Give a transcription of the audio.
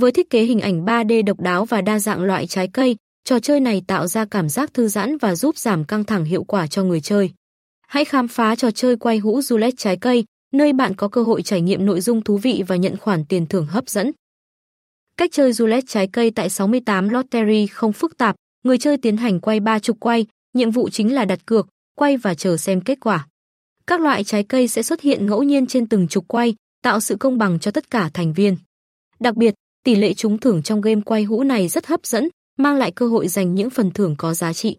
Với thiết kế hình ảnh 3D độc đáo và đa dạng loại trái cây, trò chơi này tạo ra cảm giác thư giãn và giúp giảm căng thẳng hiệu quả cho người chơi. Hãy khám phá trò chơi quay hũ roulette trái cây, nơi bạn có cơ hội trải nghiệm nội dung thú vị và nhận khoản tiền thưởng hấp dẫn. Cách chơi roulette trái cây tại 68 Lottery không phức tạp, người chơi tiến hành quay ba chục quay, nhiệm vụ chính là đặt cược, quay và chờ xem kết quả. Các loại trái cây sẽ xuất hiện ngẫu nhiên trên từng trục quay, tạo sự công bằng cho tất cả thành viên. Đặc biệt, tỷ lệ trúng thưởng trong game quay hũ này rất hấp dẫn, mang lại cơ hội giành những phần thưởng có giá trị.